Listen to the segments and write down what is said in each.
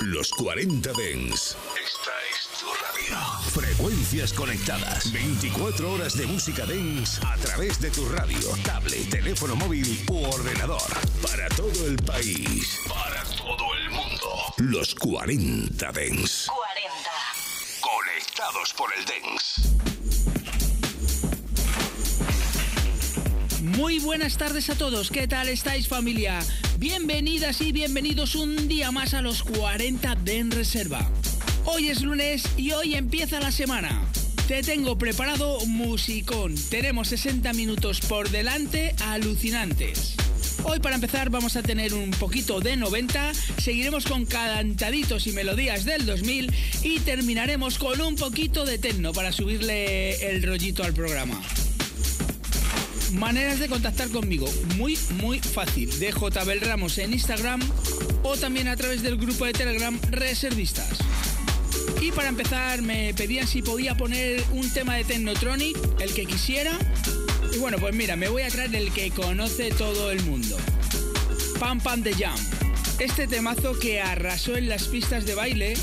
Los 40 Dens. Esta es tu radio. Frecuencias conectadas. 24 horas de música Dens a través de tu radio, tablet, teléfono móvil u ordenador. Para todo el país. Para todo el mundo. Los 40 Dens. 40. Conectados por el Dens. Muy buenas tardes a todos, ¿qué tal estáis familia? Bienvenidas y bienvenidos un día más a los 40 de En Reserva. Hoy es lunes y hoy empieza la semana. Te tengo preparado musicón. Tenemos 60 minutos por delante alucinantes. Hoy para empezar vamos a tener un poquito de 90, seguiremos con cantaditos y melodías del 2000 y terminaremos con un poquito de techno para subirle el rollito al programa. Maneras de contactar conmigo, muy muy fácil. De JBel Ramos en Instagram o también a través del grupo de Telegram Reservistas. Y para empezar me pedían si podía poner un tema de Technotronic, el que quisiera. Y bueno, pues mira, me voy a traer el que conoce todo el mundo. Pam Pam de Jam. Este temazo que arrasó en las pistas de baile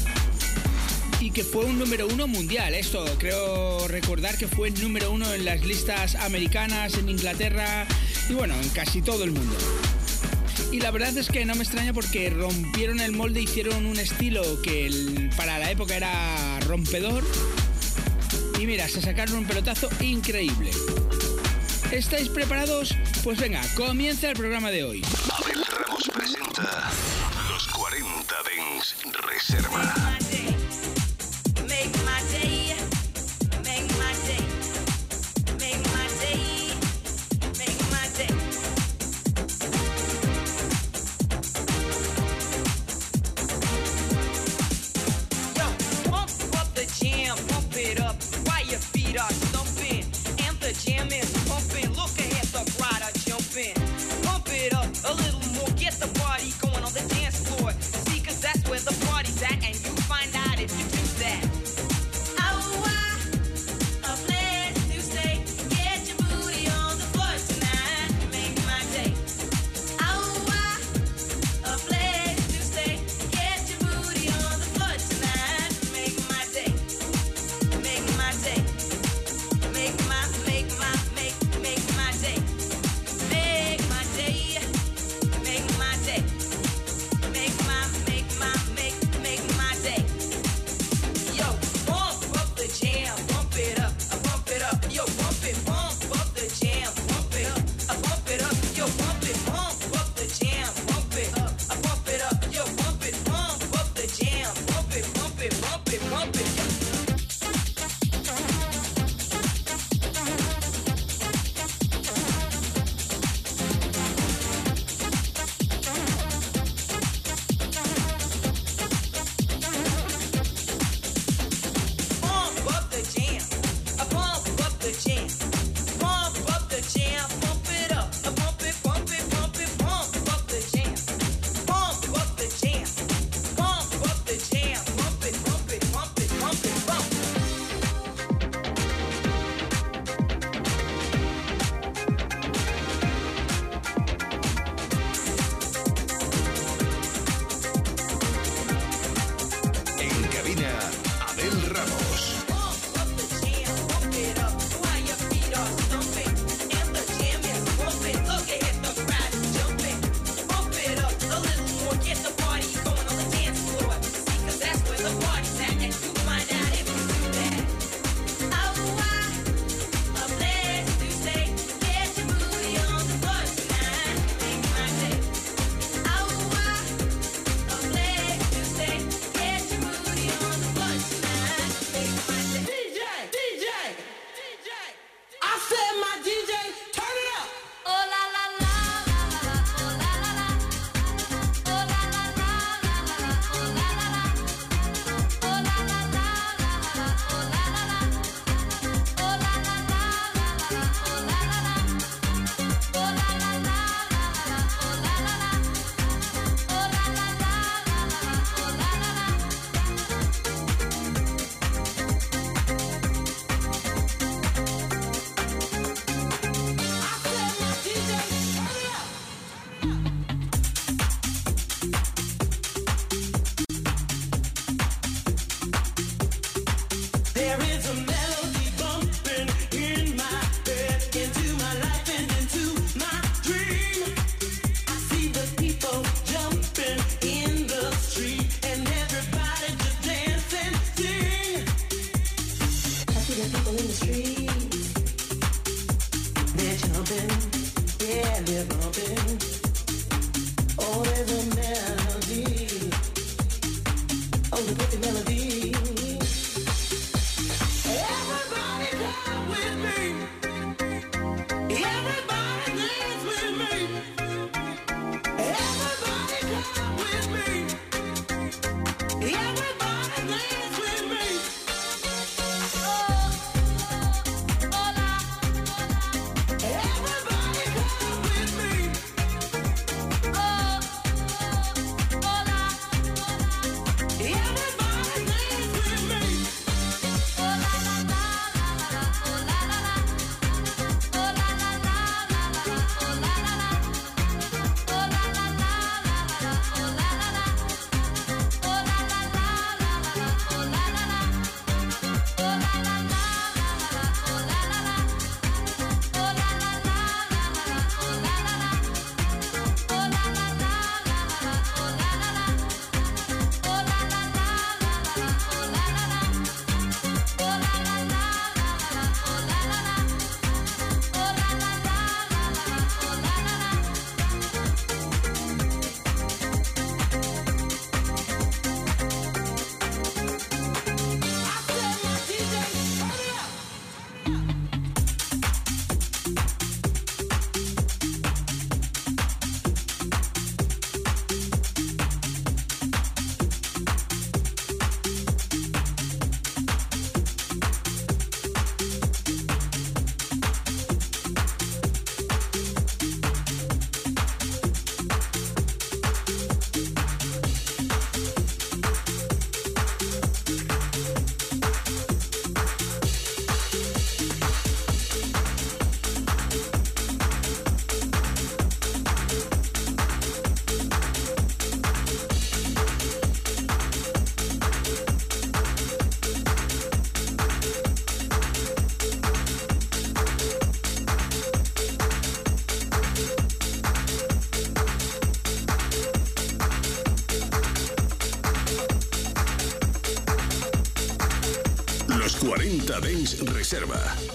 y que fue un número uno mundial. Esto creo recordar que fue número uno en las listas americanas, en Inglaterra y bueno, en casi todo el mundo. Y la verdad es que no me extraña porque rompieron el molde, hicieron un estilo que para la época era rompedor. Y mira, se sacaron un pelotazo increíble. ¿Estáis preparados? Pues venga, comienza el programa de hoy. Abel Ramos presenta Los 40 Dens Reserva. Reserva.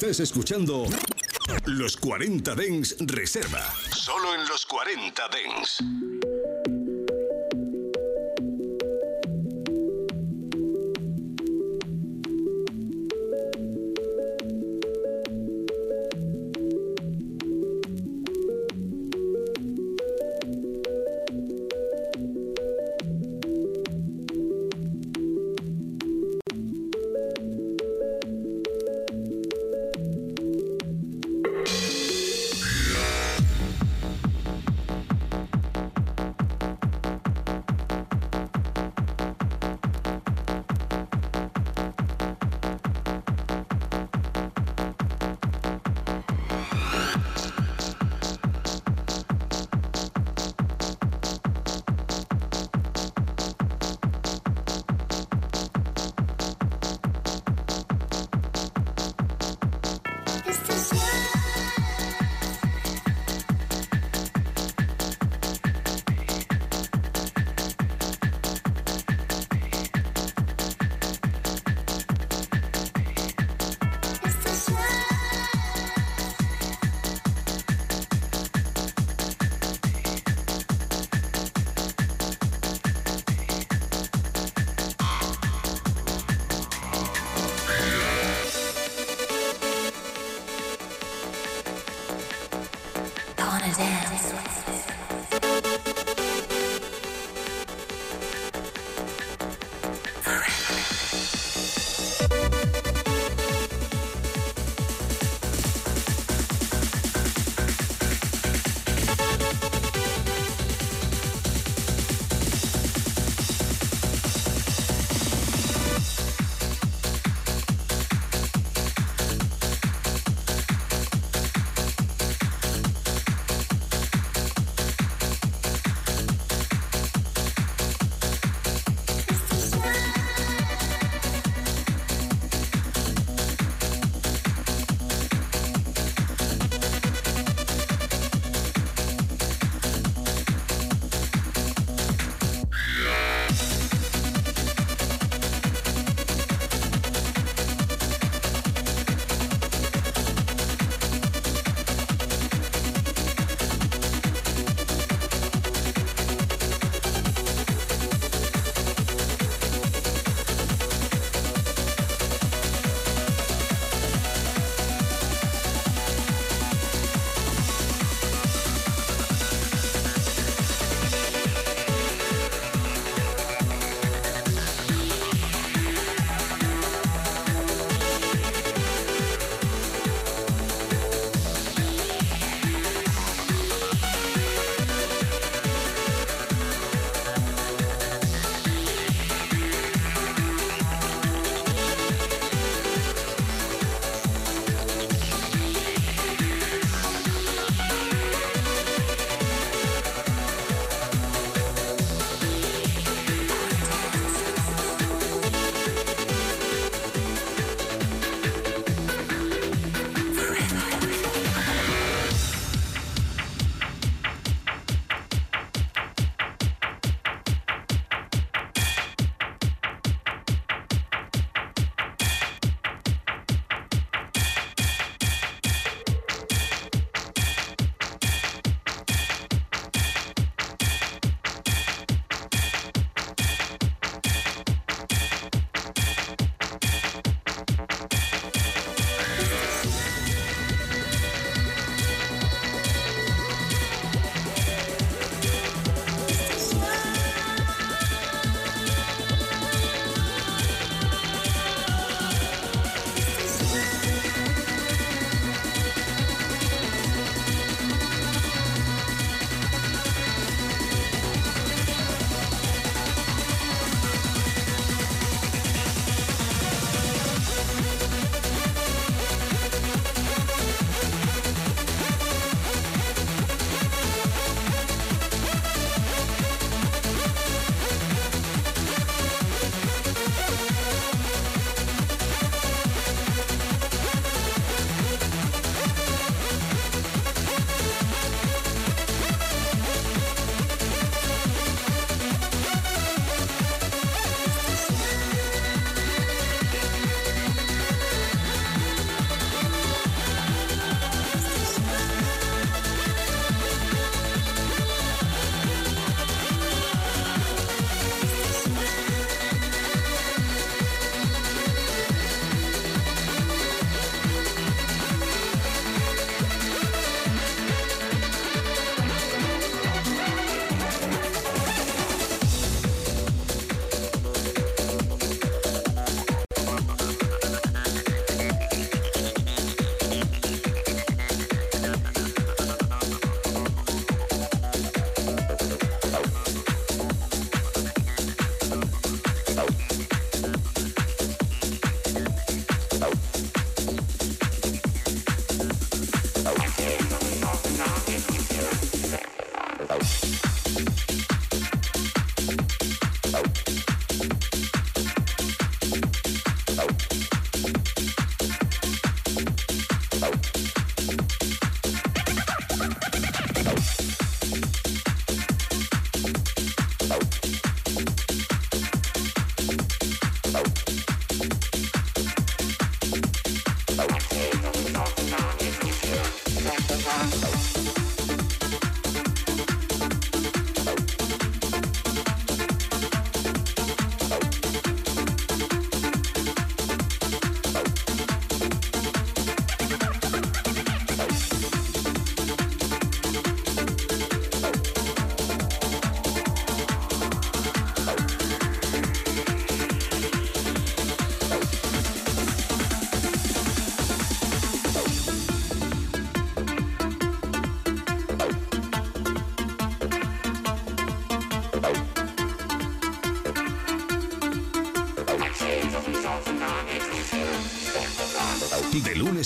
Estás escuchando Los 40 Dens Reserva. Solo en los 40 Dens.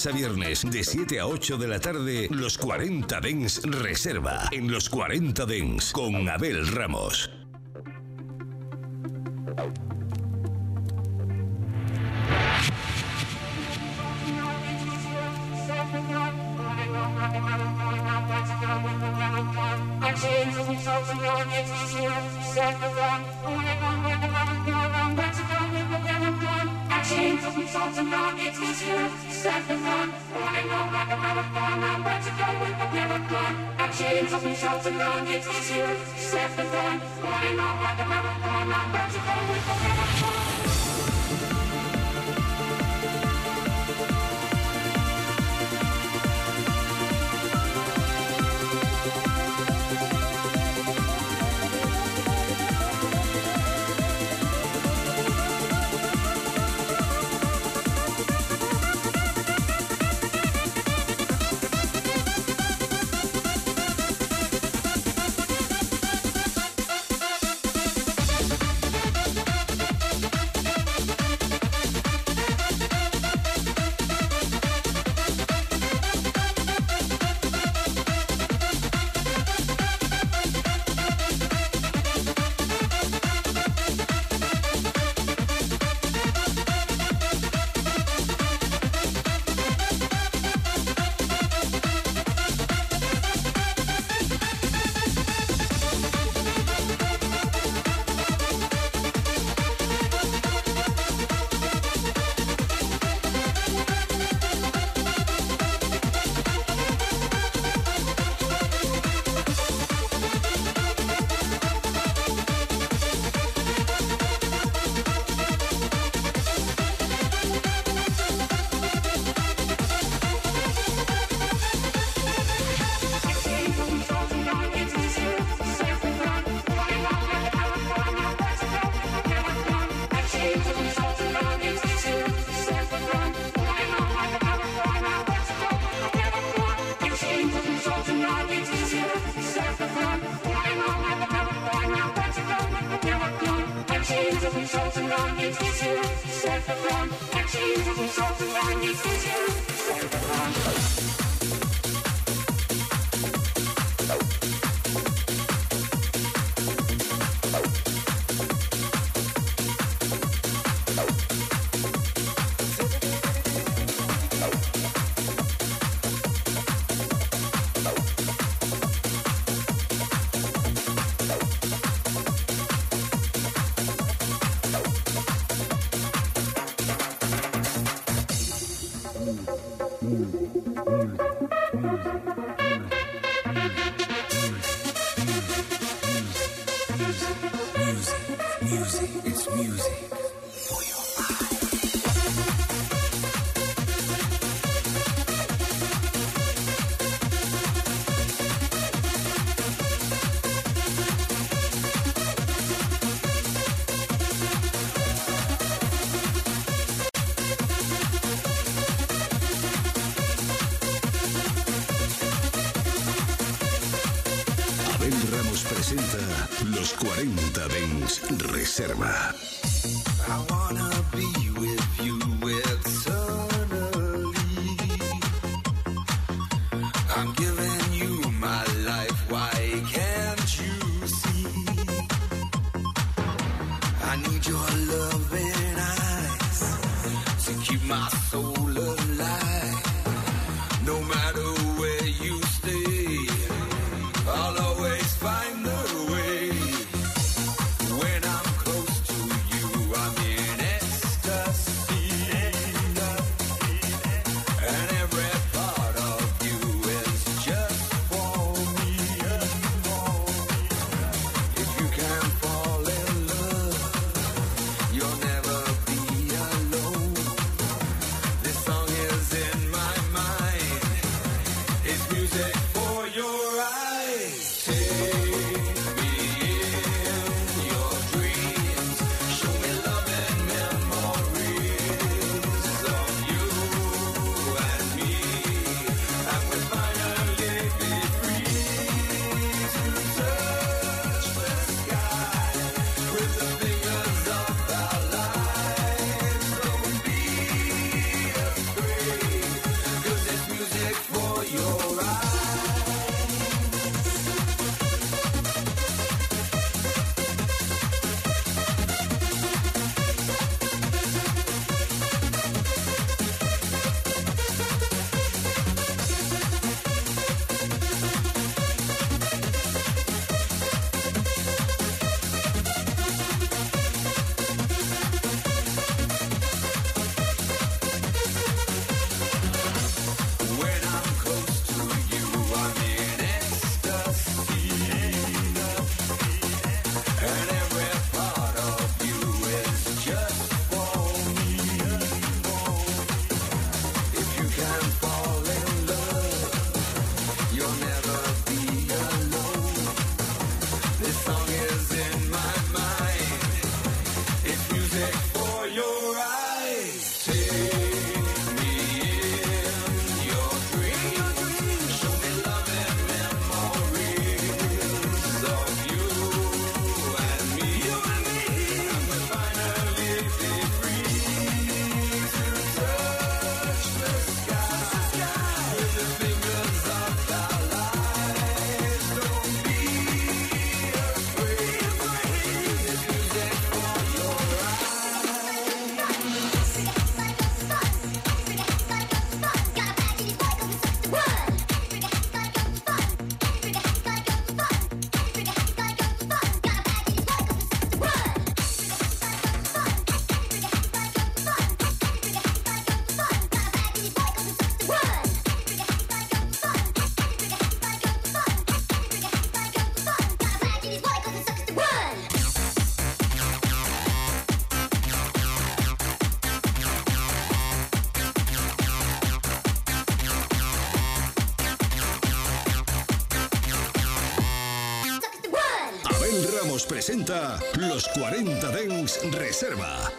a viernes de 7 a 8 de la tarde los 40 Dens Reserva en los 40 Dens con Abel Ramos. chain till we sold them out. It's easier said than done. Running on like a marathon, I'm ready to go with a marathon. Our chain till we sold them out. It's easier said than done. Running on like a marathon, I'm ready to go with marathon. I need decision. presenta los 40 Dens Reserva.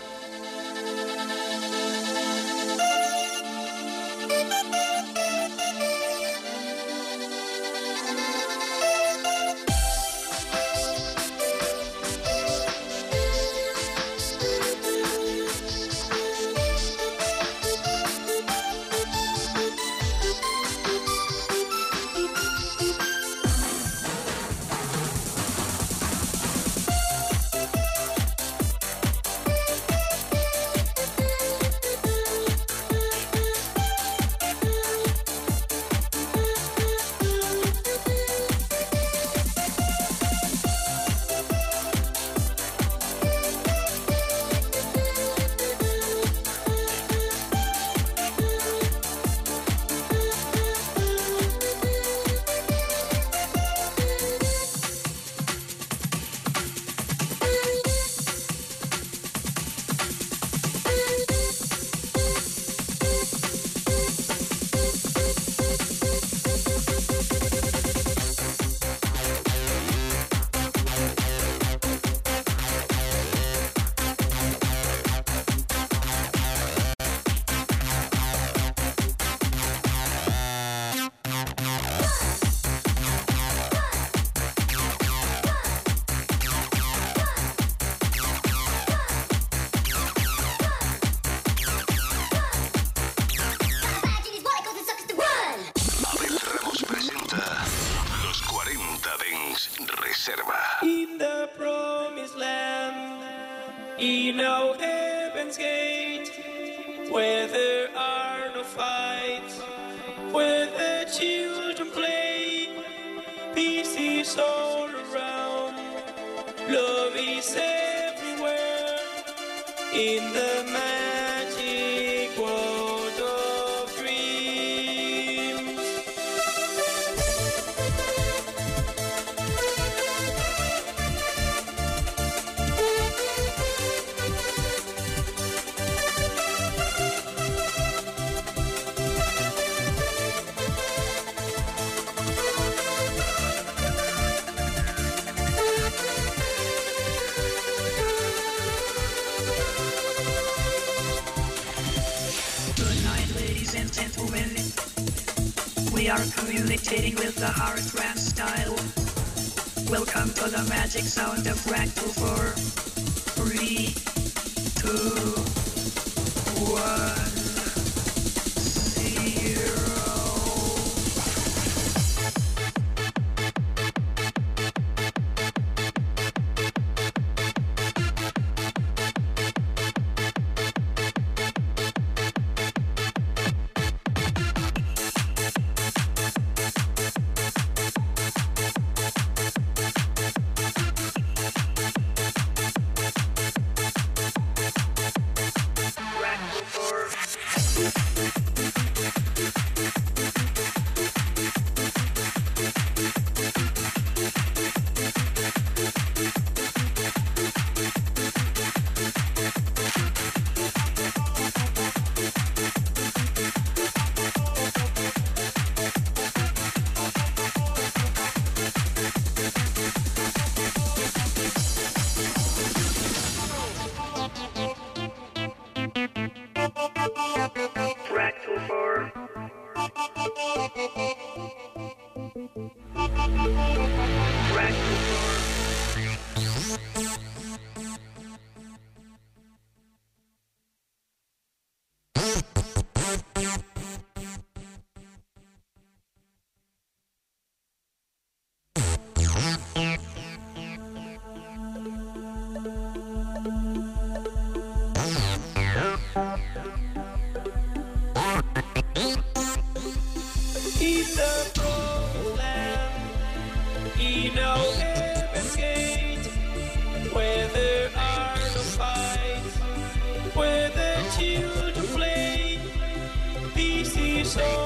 We are communicating with the hardcraft style. Welcome to the magic sound of Fractal 4, 3, 2, now navigate where there are no fights, where the children play. Peace is all.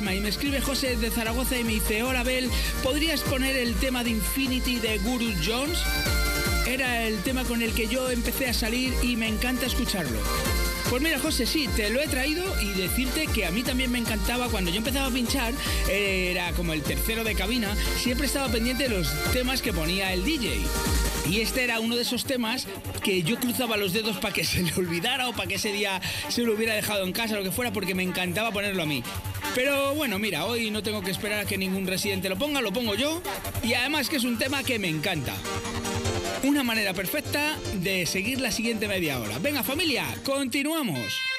Y me escribe José de Zaragoza y me dice, hola Bel, ¿podrías poner el tema de Infinity de Guru Jones? Era el tema con el que yo empecé a salir y me encanta escucharlo. Pues mira, José, sí, te lo he traído y decirte que a mí también me encantaba cuando yo empezaba a pinchar, era como el tercero de cabina, siempre estaba pendiente de los temas que ponía el DJ. Y este era uno de esos temas que yo cruzaba los dedos para que se le olvidara o para que ese día se lo hubiera dejado en casa, lo que fuera, porque me encantaba ponerlo a mí. Pero bueno, mira, hoy no tengo que esperar a que ningún residente lo ponga, lo pongo yo. Y además que es un tema que me encanta. Una manera perfecta de seguir la siguiente media hora. Venga familia, continuamos.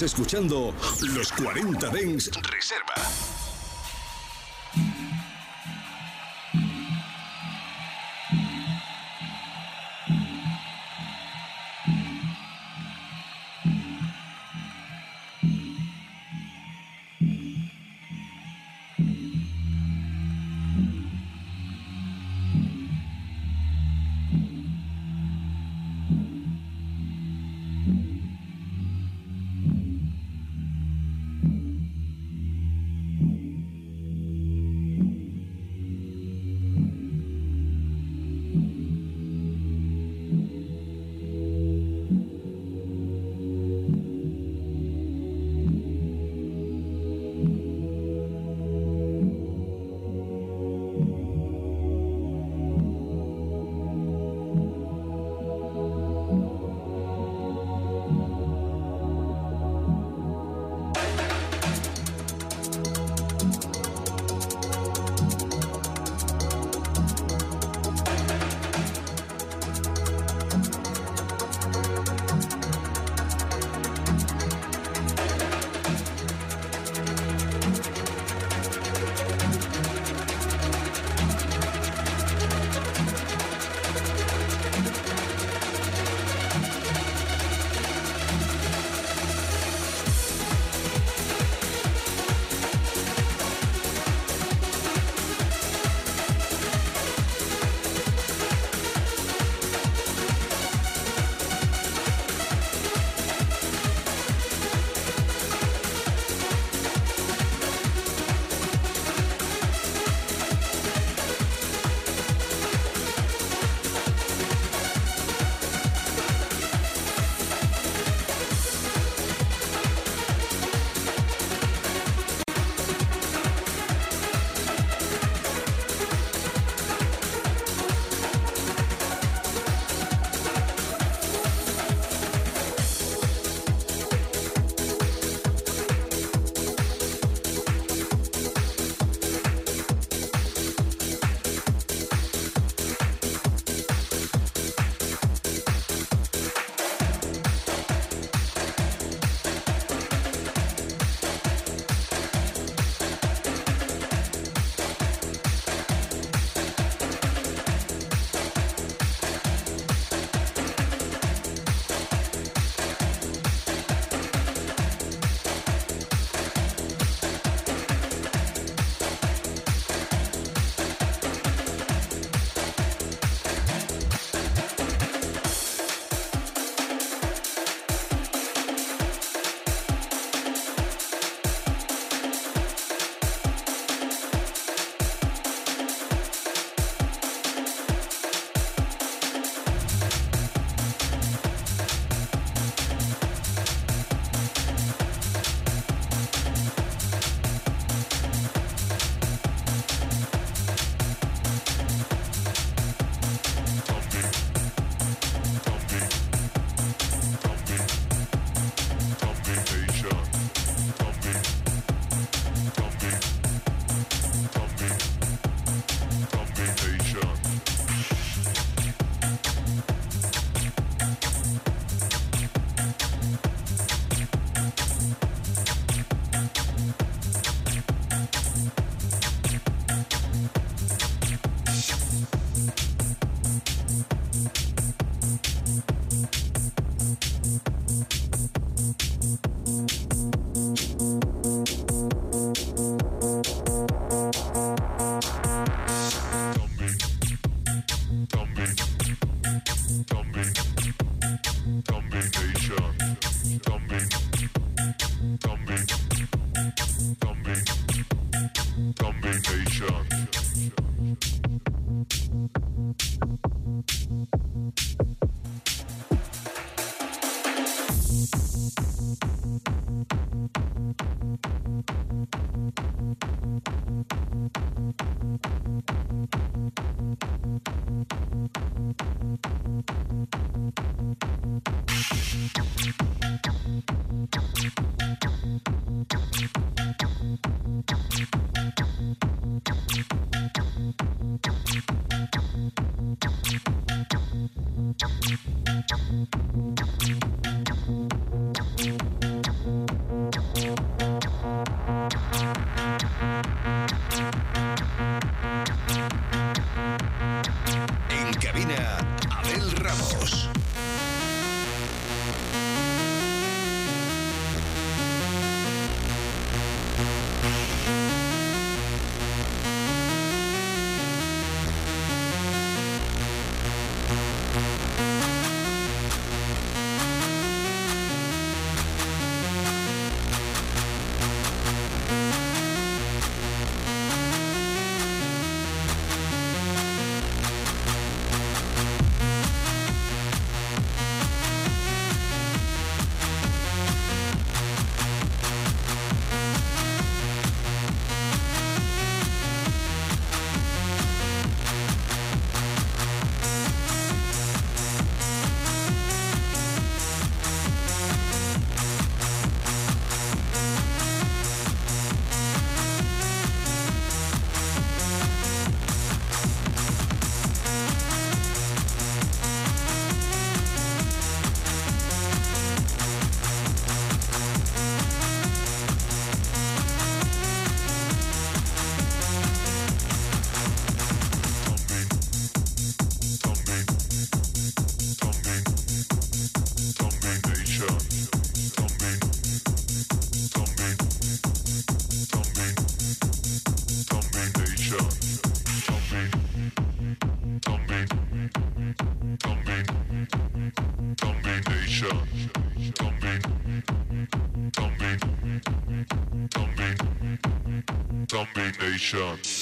Escuchando los 40 Dens Nation.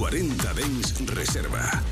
40 Dens Reserva.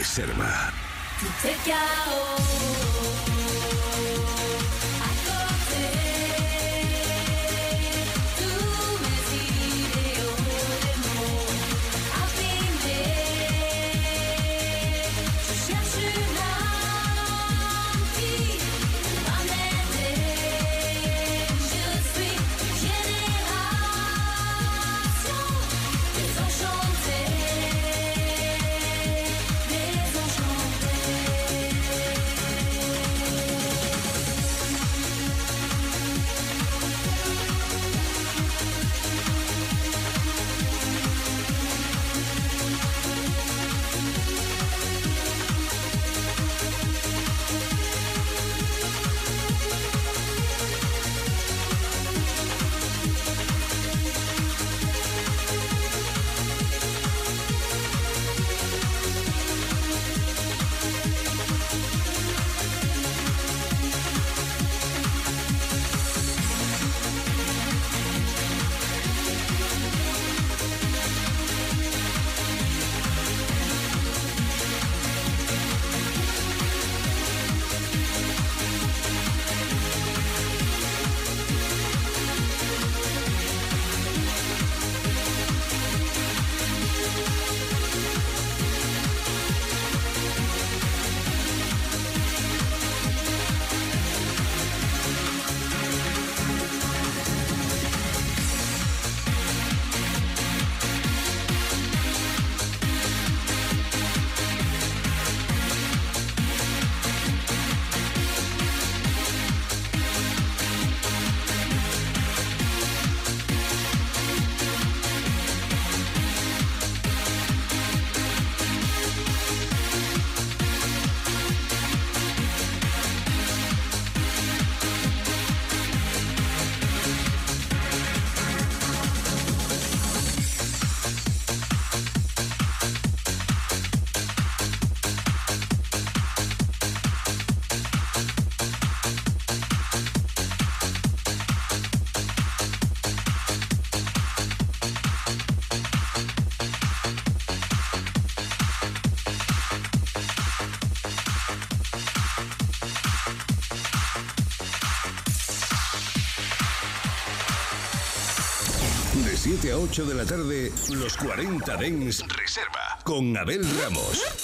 Reserva. 7 a 8 de la tarde, los 40 Dens Reserva con Abel Ramos.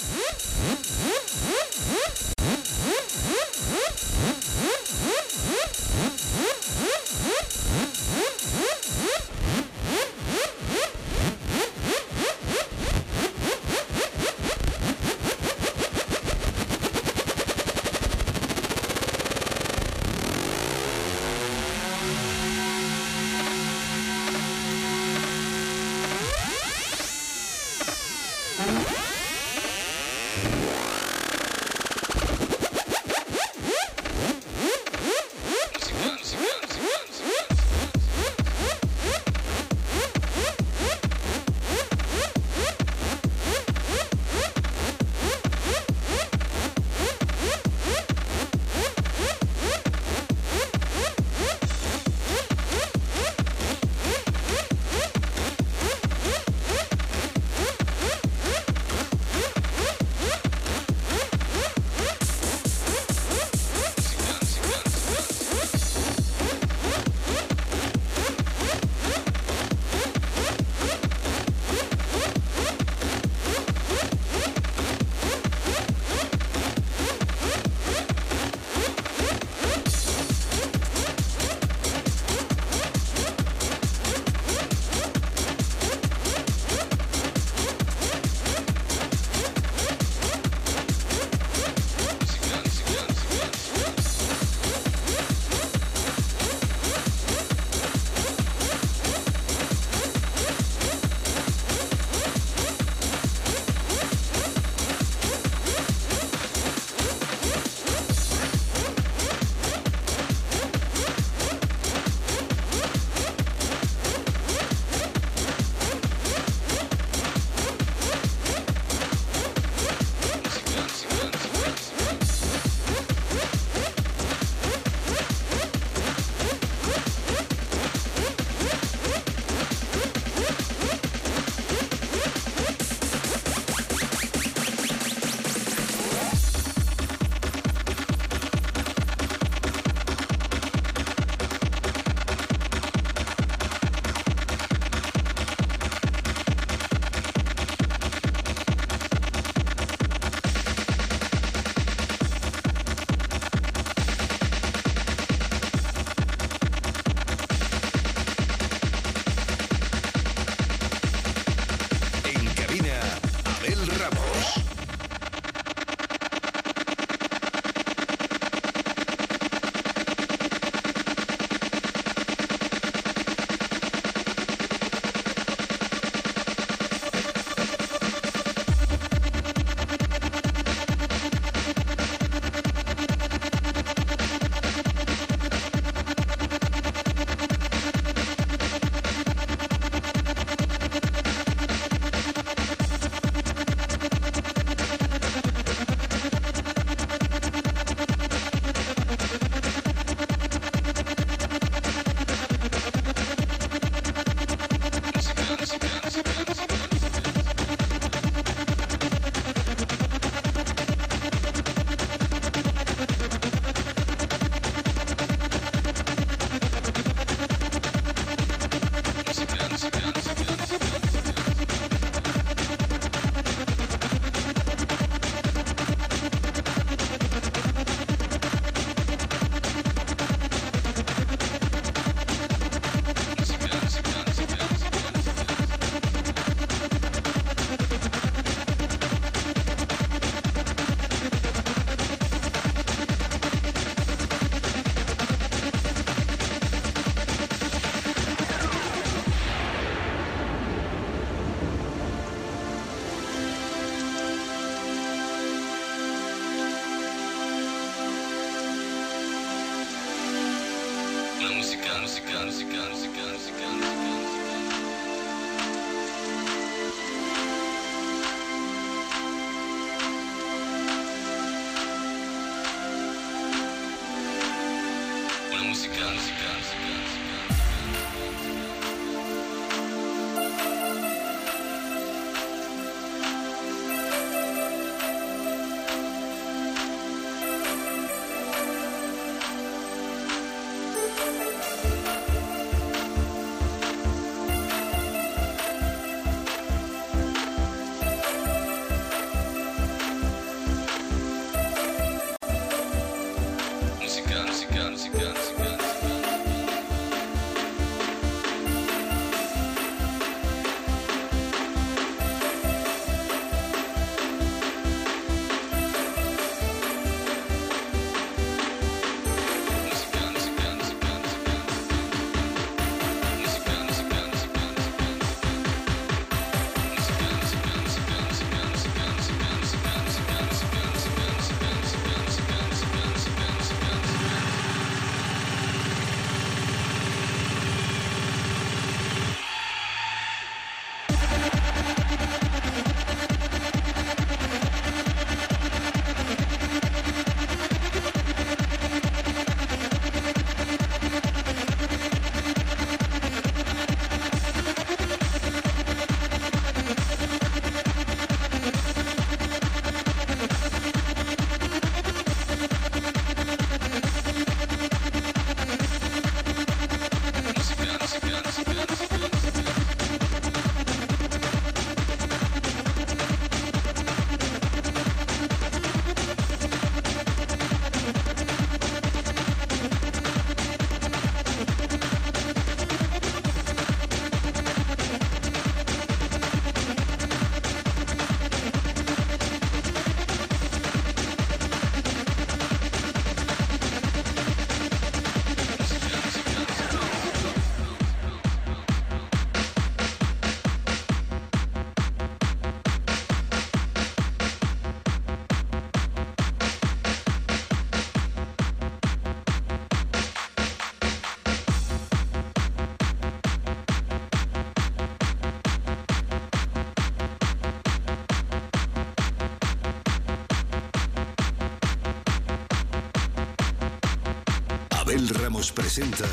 Presenta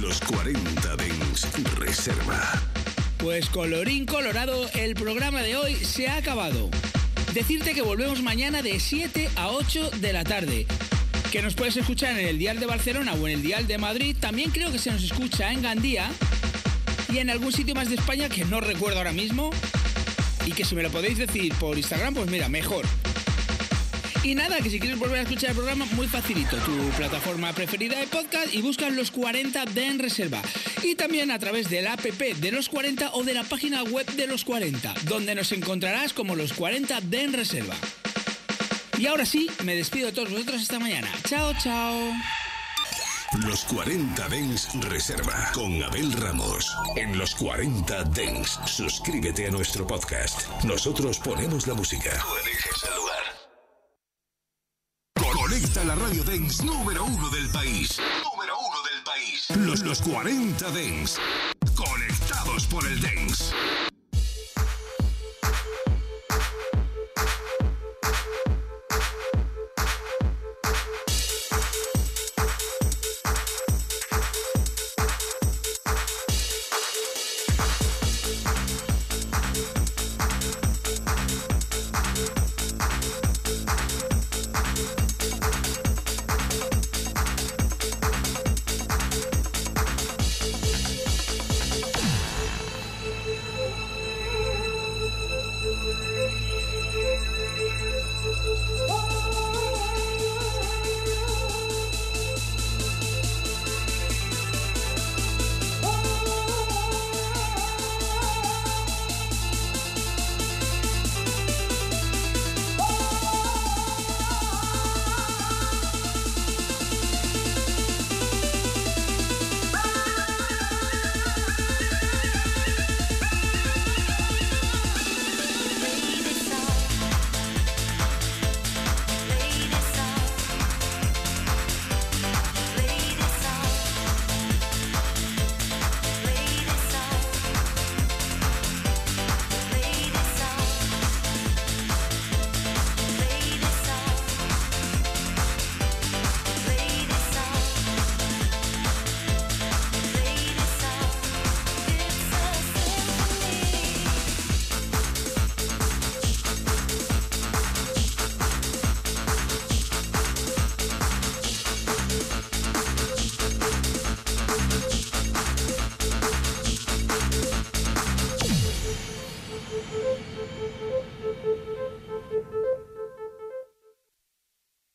Los 40 Dens Reserva. Pues colorín colorado, el programa de hoy se ha acabado. Decirte que volvemos mañana de 7 a 8 de la tarde. Que nos puedes escuchar en el Dial de Barcelona o en el Dial de Madrid. También creo que se nos escucha en Gandía y en algún sitio más de España que no recuerdo ahora mismo. Y que si me lo podéis decir por Instagram, pues mira, mejor. Y nada, que si quieres volver a escuchar el programa, muy facilito. Tu plataforma preferida de podcast y buscas los 40 de en reserva. Y también a través del app de los 40 o de la página web de los 40, donde nos encontrarás como los 40 de en reserva. Y ahora sí, me despido de todos vosotros esta mañana. Chao, chao. Los 40 Dens Reserva con Abel Ramos. En los 40 Dens, suscríbete a nuestro podcast. Nosotros ponemos la música. Lugar. Conecta la radio Dens número uno del país. Número uno del país. Los, los 40 Dens. Conectados por el Dens.